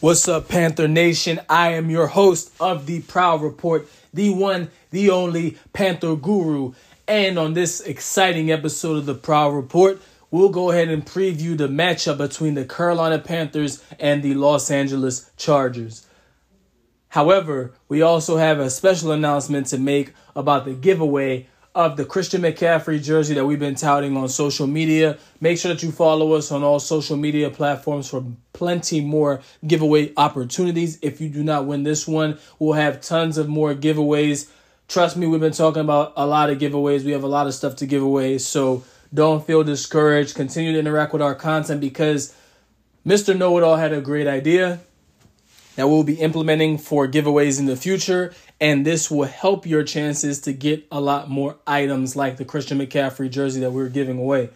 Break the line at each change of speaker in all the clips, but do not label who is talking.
What's up, Panther Nation? I am your host of the Prowl Report, the one, the only Panther Guru. And on this exciting episode of the Prowl Report, we'll go ahead and preview the matchup between the Carolina Panthers and the Los Angeles Chargers. However, we also have a special announcement to make about the giveaway of the Christian McCaffrey jersey that we've been touting on social media. Make sure that you follow us on all social media platforms for plenty more giveaway opportunities. If you do not win this one, we'll have tons of more giveaways. Trust me, we've been talking about a lot of giveaways. We have a lot of stuff to give away. So don't feel discouraged. Continue to interact with our content because Mr. Know It All had a great idea that we'll be implementing for giveaways in the future. And this will help your chances to get a lot more items like the Christian McCaffrey jersey that we're giving away.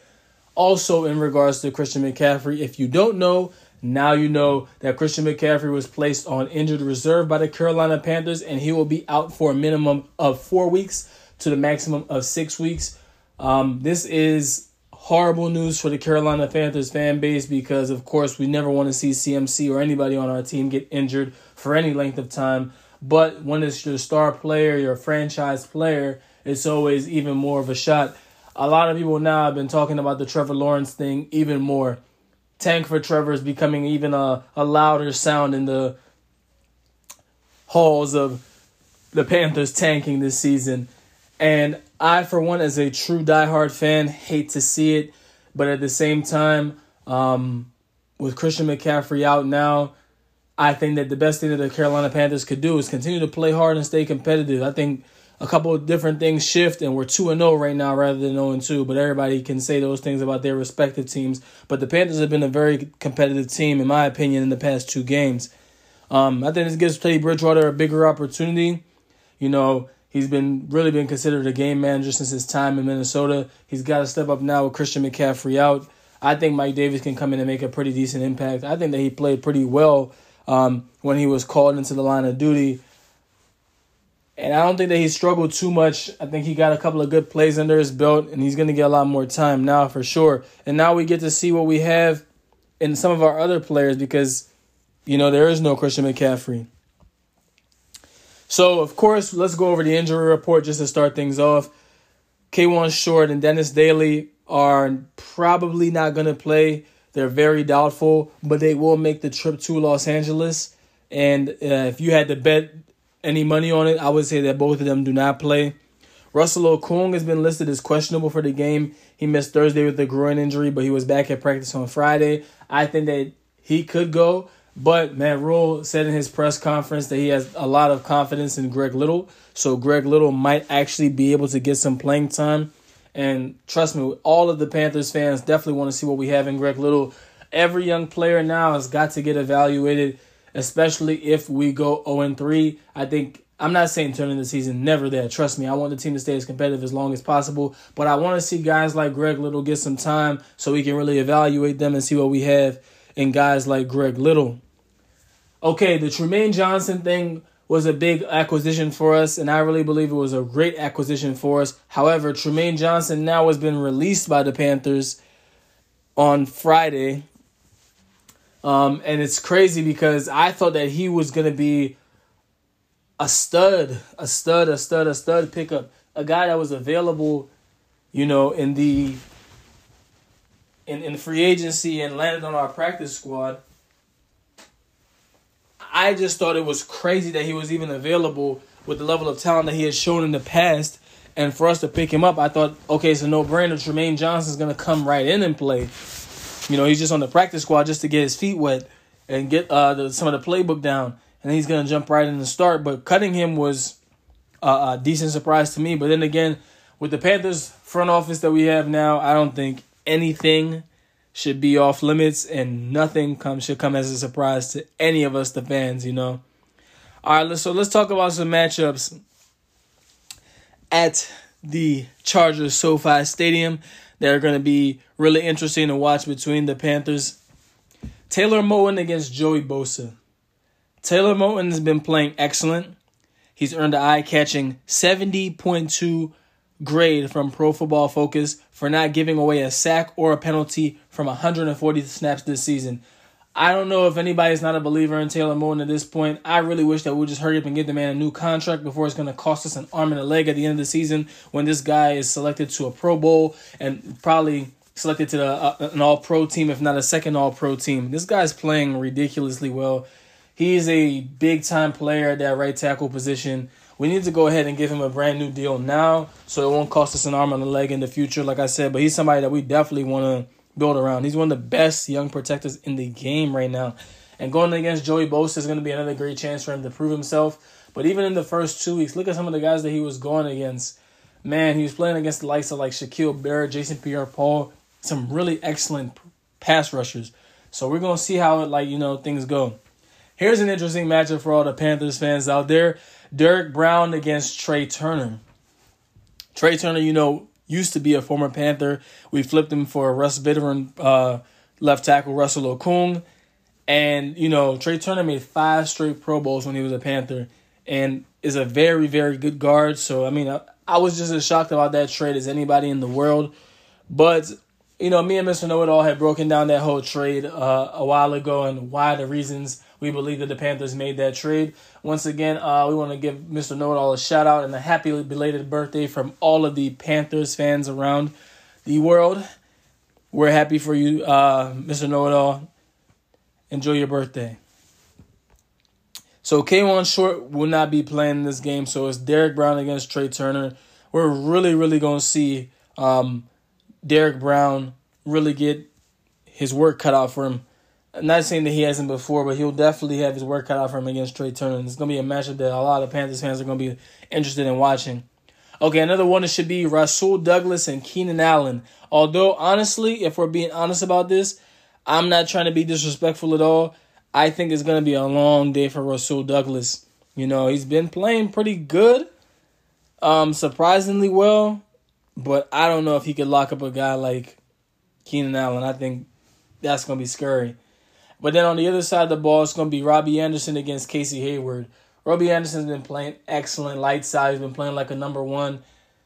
Also, in regards to Christian McCaffrey, if you don't know, now you know that Christian McCaffrey was placed on injured reserve by the Carolina Panthers and he will be out for a minimum of four weeks to the maximum of six weeks. Um, this is horrible news for the Carolina Panthers fan base because, of course, we never want to see CMC or anybody on our team get injured for any length of time. But when it's your star player, your franchise player, it's always even more of a shot. A lot of people now have been talking about the Trevor Lawrence thing even more. Tank for Trevor is becoming even a, a louder sound in the halls of the Panthers tanking this season. And I, for one, as a true diehard fan, hate to see it. But at the same time, um, with Christian McCaffrey out now, I think that the best thing that the Carolina Panthers could do is continue to play hard and stay competitive. I think a couple of different things shift, and we're 2 0 right now rather than 0 2. But everybody can say those things about their respective teams. But the Panthers have been a very competitive team, in my opinion, in the past two games. Um, I think this gives Teddy Bridgewater a bigger opportunity. You know, He's been really been considered a game manager since his time in Minnesota. He's got to step up now with Christian McCaffrey out. I think Mike Davis can come in and make a pretty decent impact. I think that he played pretty well um, when he was called into the line of duty. And I don't think that he struggled too much. I think he got a couple of good plays under his belt, and he's going to get a lot more time now for sure. And now we get to see what we have in some of our other players because, you know, there is no Christian McCaffrey. So, of course, let's go over the injury report just to start things off. Kawann Short and Dennis Daley are probably not going to play. They're very doubtful, but they will make the trip to Los Angeles. And uh, if you had to bet any money on it, I would say that both of them do not play. Russell Okung has been listed as questionable for the game. He missed Thursday with a groin injury, but he was back at practice on Friday. I think that he could go, but Matt Rhule said in his press conference that he has a lot of confidence in Greg Little. So Greg Little might actually be able to get some playing time. And trust me, all of the Panthers fans definitely want to see what we have in Greg Little. Every young player now has got to get evaluated, especially if we go 0 3. I think I'm not saying turning the season never there. Trust me, I want the team to stay as competitive as long as possible. But I want to see guys like Greg Little get some time so we can really evaluate them and see what we have in guys like Greg Little. Okay, the Trumaine Johnson thing was a big acquisition for us, and I really believe it was a great acquisition for us. However, Trumaine Johnson now has been released by the Panthers on Friday. Um, and it's crazy because I thought that he was going to be a stud, a stud, a stud, a stud pickup, a guy that was available, you know, in the in, in free agency and landed on our practice squad. I just thought it was crazy that he was even available with the level of talent that he has shown in the past. And for us to pick him up, I thought, okay, it's a no brainer. Trumaine Johnson's going to come right in and play. You know, he's just on the practice squad just to get his feet wet and get uh, the, some of the playbook down. And he's going to jump right in and start. But cutting him was a, a decent surprise to me. But then again, with the Panthers front office that we have now, I don't think anything should be off limits and nothing come should come as a surprise to any of us the fans, you know. All right, so let's talk about some matchups at the Chargers SoFi Stadium that are going to be really interesting to watch between the Panthers. Taylor Moton against Joey Bosa. Taylor Moton has been playing excellent. He's earned an eye-catching 70.2 grade from Pro Football Focus for not giving away a sack or a penalty from 140 snaps this season. I don't know if anybody's not a believer in Taylor Moton at this point. I really wish that we would just hurry up and get the man a new contract before it's going to cost us an arm and a leg at the end of the season when this guy is selected to a Pro Bowl and probably selected to the, uh, an All Pro team, if not a second All Pro team. This guy's playing ridiculously well. He's a big time player at that right tackle position. We need to go ahead and give him a brand new deal now so it won't cost us an arm and a leg in the future, like I said. But he's somebody that we definitely want to build around. He's one of the best young protectors in the game right now. And going against Joey Bosa is going to be another great chance for him to prove himself. But even in the first two weeks, look at some of the guys that he was going against. Man, he was playing against the likes of like Shaquil Barrett, Jason Pierre-Paul, some really excellent pass rushers. So we're gonna see how it like you know things go. Here's an interesting matchup for all the Panthers fans out there: Derrick Brown against Trai Turner. Trai Turner, you know, used to be a former Panther. We flipped him for a Russ veteran uh, left tackle Russell Okung. And, you know, Trai Turner made five straight Pro Bowls when he was a Panther and is a very, very good guard. So, I mean, I, I was just as shocked about that trade as anybody in the world. But, you know, me and Mr. Know It All had broken down that whole trade uh, a while ago and why the reasons we believe that the Panthers made that trade. Once again, uh, we want to give Mr. Know It All a shout out and a happy belated birthday from all of the Panthers fans around the world. We're happy for you, uh, Mr. Know It All. Enjoy your birthday. So Kawann Short will not be playing this game, so it's Derrick Brown against Trai Turner. We're really, really going to see um, Derrick Brown really get his work cut out for him I'm not saying that he hasn't before, but he'll definitely have his work cut out for him against Trai Turner. It's going to be a matchup that a lot of Panthers fans are going to be interested in watching. Okay, another one should be Rasul Douglas and Keenan Allen. Although, honestly, if we're being honest about this, I'm not trying to be disrespectful at all. I think it's going to be a long day for Rasul Douglas. You know, he's been playing pretty good, um, surprisingly well, but I don't know if he could lock up a guy like Keenan Allen. I think that's going to be scary. But then on the other side of the ball, it's going to be Robbie Anderson against Casey Hayward. Robbie Anderson's been playing excellent light side. He's been playing like a number one.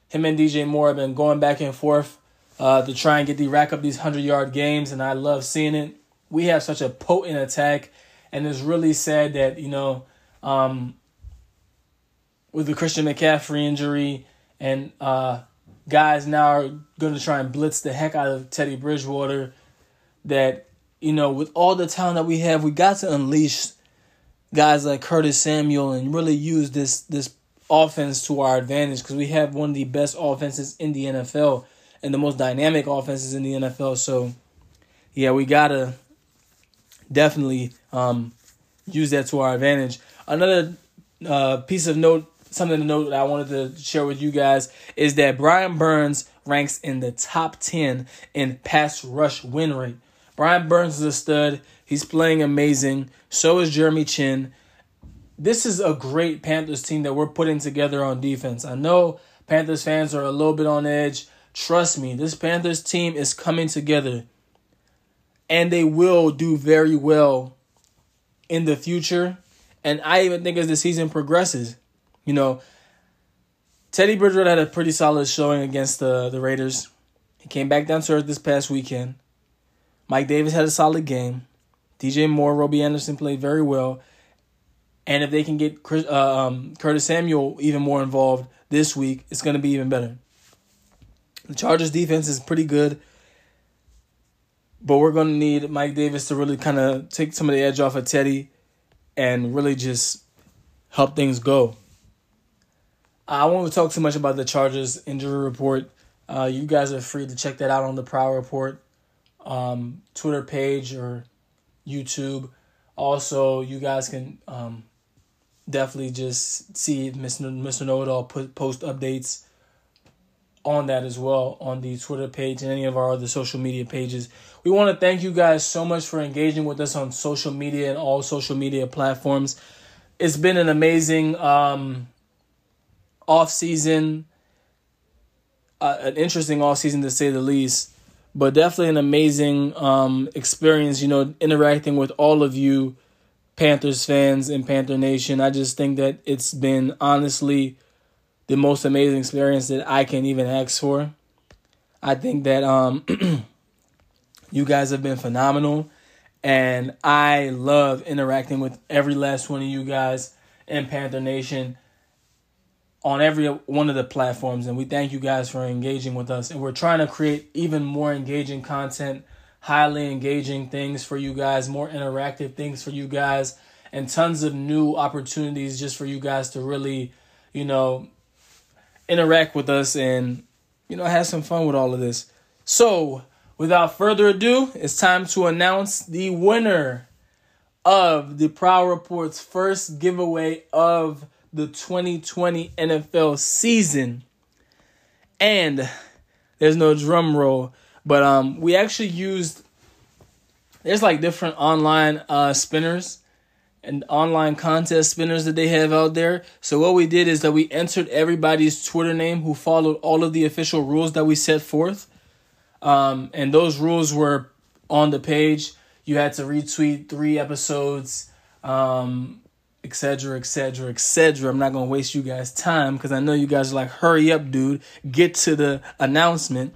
Him and DJ Moore have been going back and forth uh, to try and get the rack up these hundred yard games, and I love seeing it. We have such a potent attack, and it's really sad that you know, um, with the Christian McCaffrey injury and uh, guys now are going to try and blitz the heck out of Teddy Bridgewater, that you know, with all the talent that we have, we got to unleash guys like Curtis Samuel and really use this this offense to our advantage because we have one of the best offenses in the NFL and the most dynamic offenses in the NFL. So, yeah, we gotta definitely um, use that to our advantage. Another uh, piece of note, something to note that I wanted to share with you guys is that Brian Burns ranks in the top ten in pass rush win rate. Brian Burns is a stud. He's playing amazing. So is Jeremy Chinn. This is a great Panthers team that we're putting together on defense. I know Panthers fans are a little bit on edge. Trust me, this Panthers team is coming together. And they will do very well in the future. And I even think as the season progresses, you know, Teddy Bridgewater had a pretty solid showing against the, the Raiders. He came back down to earth this past weekend. Mike Davis had a solid game. DJ Moore, Robbie Anderson played very well. And if they can get Chris, uh, um, Curtis Samuel even more involved this week, it's going to be even better. The Chargers defense is pretty good, but we're going to need Mike Davis to really kind of take some of the edge off of Teddy and really just help things go. I won't talk too much about the Chargers injury report. Uh, you guys are free to check that out on the Prowl Report um, Twitter page or YouTube. Also, you guys can um, definitely just see Mr. Mr. Know It All put post updates on that as well on the Twitter page and any of our other social media pages. We want to thank you guys so much for engaging with us on social media and all social media platforms. It's been an amazing um, off season, uh, an interesting off season to say the least but definitely an amazing um, experience, you know, interacting with all of you Panthers fans and Panther Nation. I just think that it's been honestly the most amazing experience that I can even ask for. I think that um, you guys have been phenomenal. And I love interacting with every last one of you guys in Panther Nation on every one of the platforms. And we thank you guys for engaging with us. And we're trying to create even more engaging content, highly engaging things for you guys, more interactive things for you guys, and tons of new opportunities just for you guys to really, you know, interact with us and, you know, have some fun with all of this. So, without further ado, it's time to announce the winner of the Prowl Report's first giveaway of the 2020 NFL season. And there's no drum roll, but um we actually used there's like different online uh spinners and online contest spinners that they have out there. So what we did is that we entered everybody's Twitter name who followed all of the official rules that we set forth. Um, and those rules were on the page. You had to retweet three episodes, um, etc., etc., etc. I'm not gonna waste you guys' time because I know you guys are like, hurry up, dude, get to the announcement.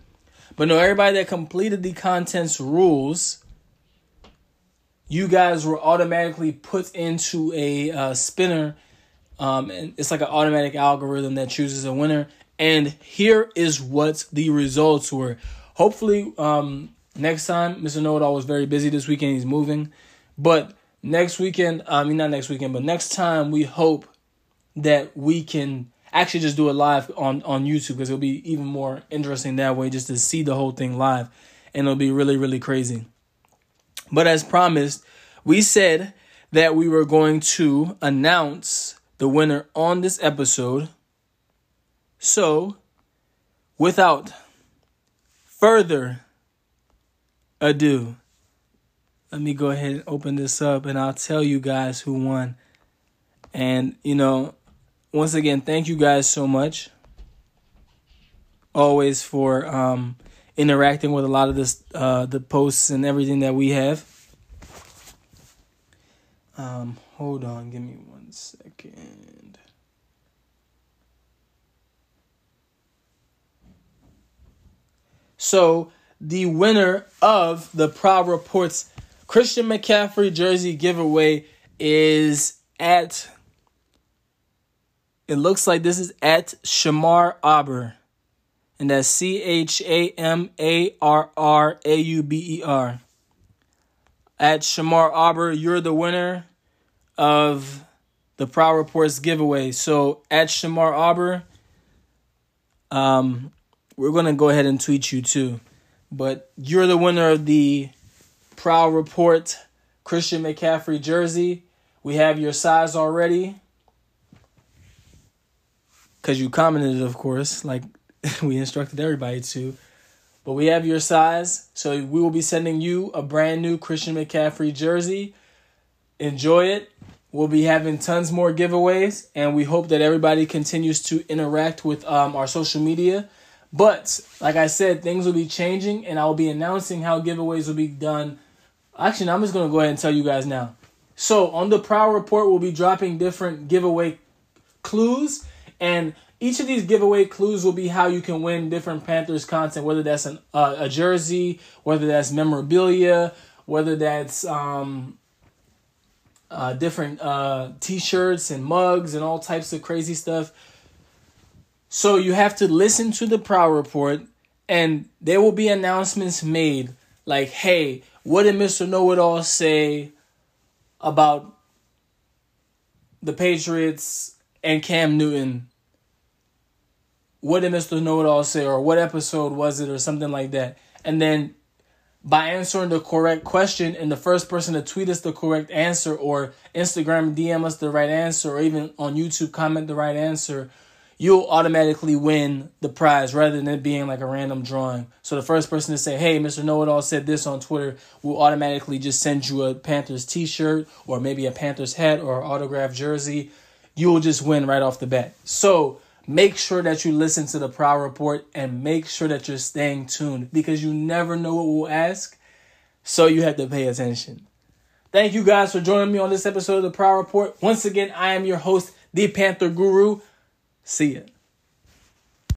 But no, everybody that completed the content's rules, you guys were automatically put into a uh, spinner. Um, and it's like an automatic algorithm that chooses a winner. And here is what the results were. Hopefully, um, next time, Mr. Know It All was very busy this weekend. He's moving. But next weekend, I mean, not next weekend, but next time, we hope that we can actually just do it live on, on YouTube because it'll be even more interesting that way just to see the whole thing live. And it'll be really, really crazy. But as promised, we said that we were going to announce the winner on this episode. So, without further ado, let me go ahead and open this up and I'll tell you guys who won. And, you know, once again, thank you guys so much. Always for um, interacting with a lot of this, uh, the posts and everything that we have. Um, hold on, give me one second. So the winner of the Prowl Reports Christian McCaffrey jersey giveaway is at. It looks like this is at Shamar Aber. And that's C H A M A R R A U B E R. At Shamar Aber, you're the winner of the Prowl Reports giveaway. So at Shamar Aber, um, we're gonna go ahead and tweet you too. But you're the winner of the Prowl Report Christian McCaffrey jersey. We have your size already. Cause you commented, of course, like we instructed everybody to. But we have your size, so we will be sending you a brand new Christian McCaffrey jersey. Enjoy it. We'll be having tons more giveaways, and we hope that everybody continues to interact with um, our social media but like I said, things will be changing, and I will be announcing how giveaways will be done. Actually, I'm just gonna go ahead and tell you guys now. So on the Prowl Report, we'll be dropping different giveaway clues, and each of these giveaway clues will be how you can win different Panthers content, whether that's an, uh, a jersey, whether that's memorabilia, whether that's um, uh, different uh, t-shirts and mugs and all types of crazy stuff. So you have to listen to the Prowl Report, and there will be announcements made like, hey, what did Mr. Know It All say about the Patriots and Cam Newton? What did Mr. Know It All say, or what episode was it, or something like that? And then by answering the correct question and the first person to tweet us the correct answer or Instagram DM us the right answer or even on YouTube comment the right answer, you'll automatically win the prize rather than it being like a random drawing. So the first person to say, "Hey, Mr. Know It All said this on Twitter," will automatically just send you a Panthers T-shirt or maybe a Panthers hat or autographed jersey. You'll just win right off the bat. So make sure that you listen to the Prowl Report and make sure that you're staying tuned because you never know what we'll ask. So you have to pay attention. Thank you guys for joining me on this episode of the Prowl Report. Once again, I am your host, the Panther Guru. See ya.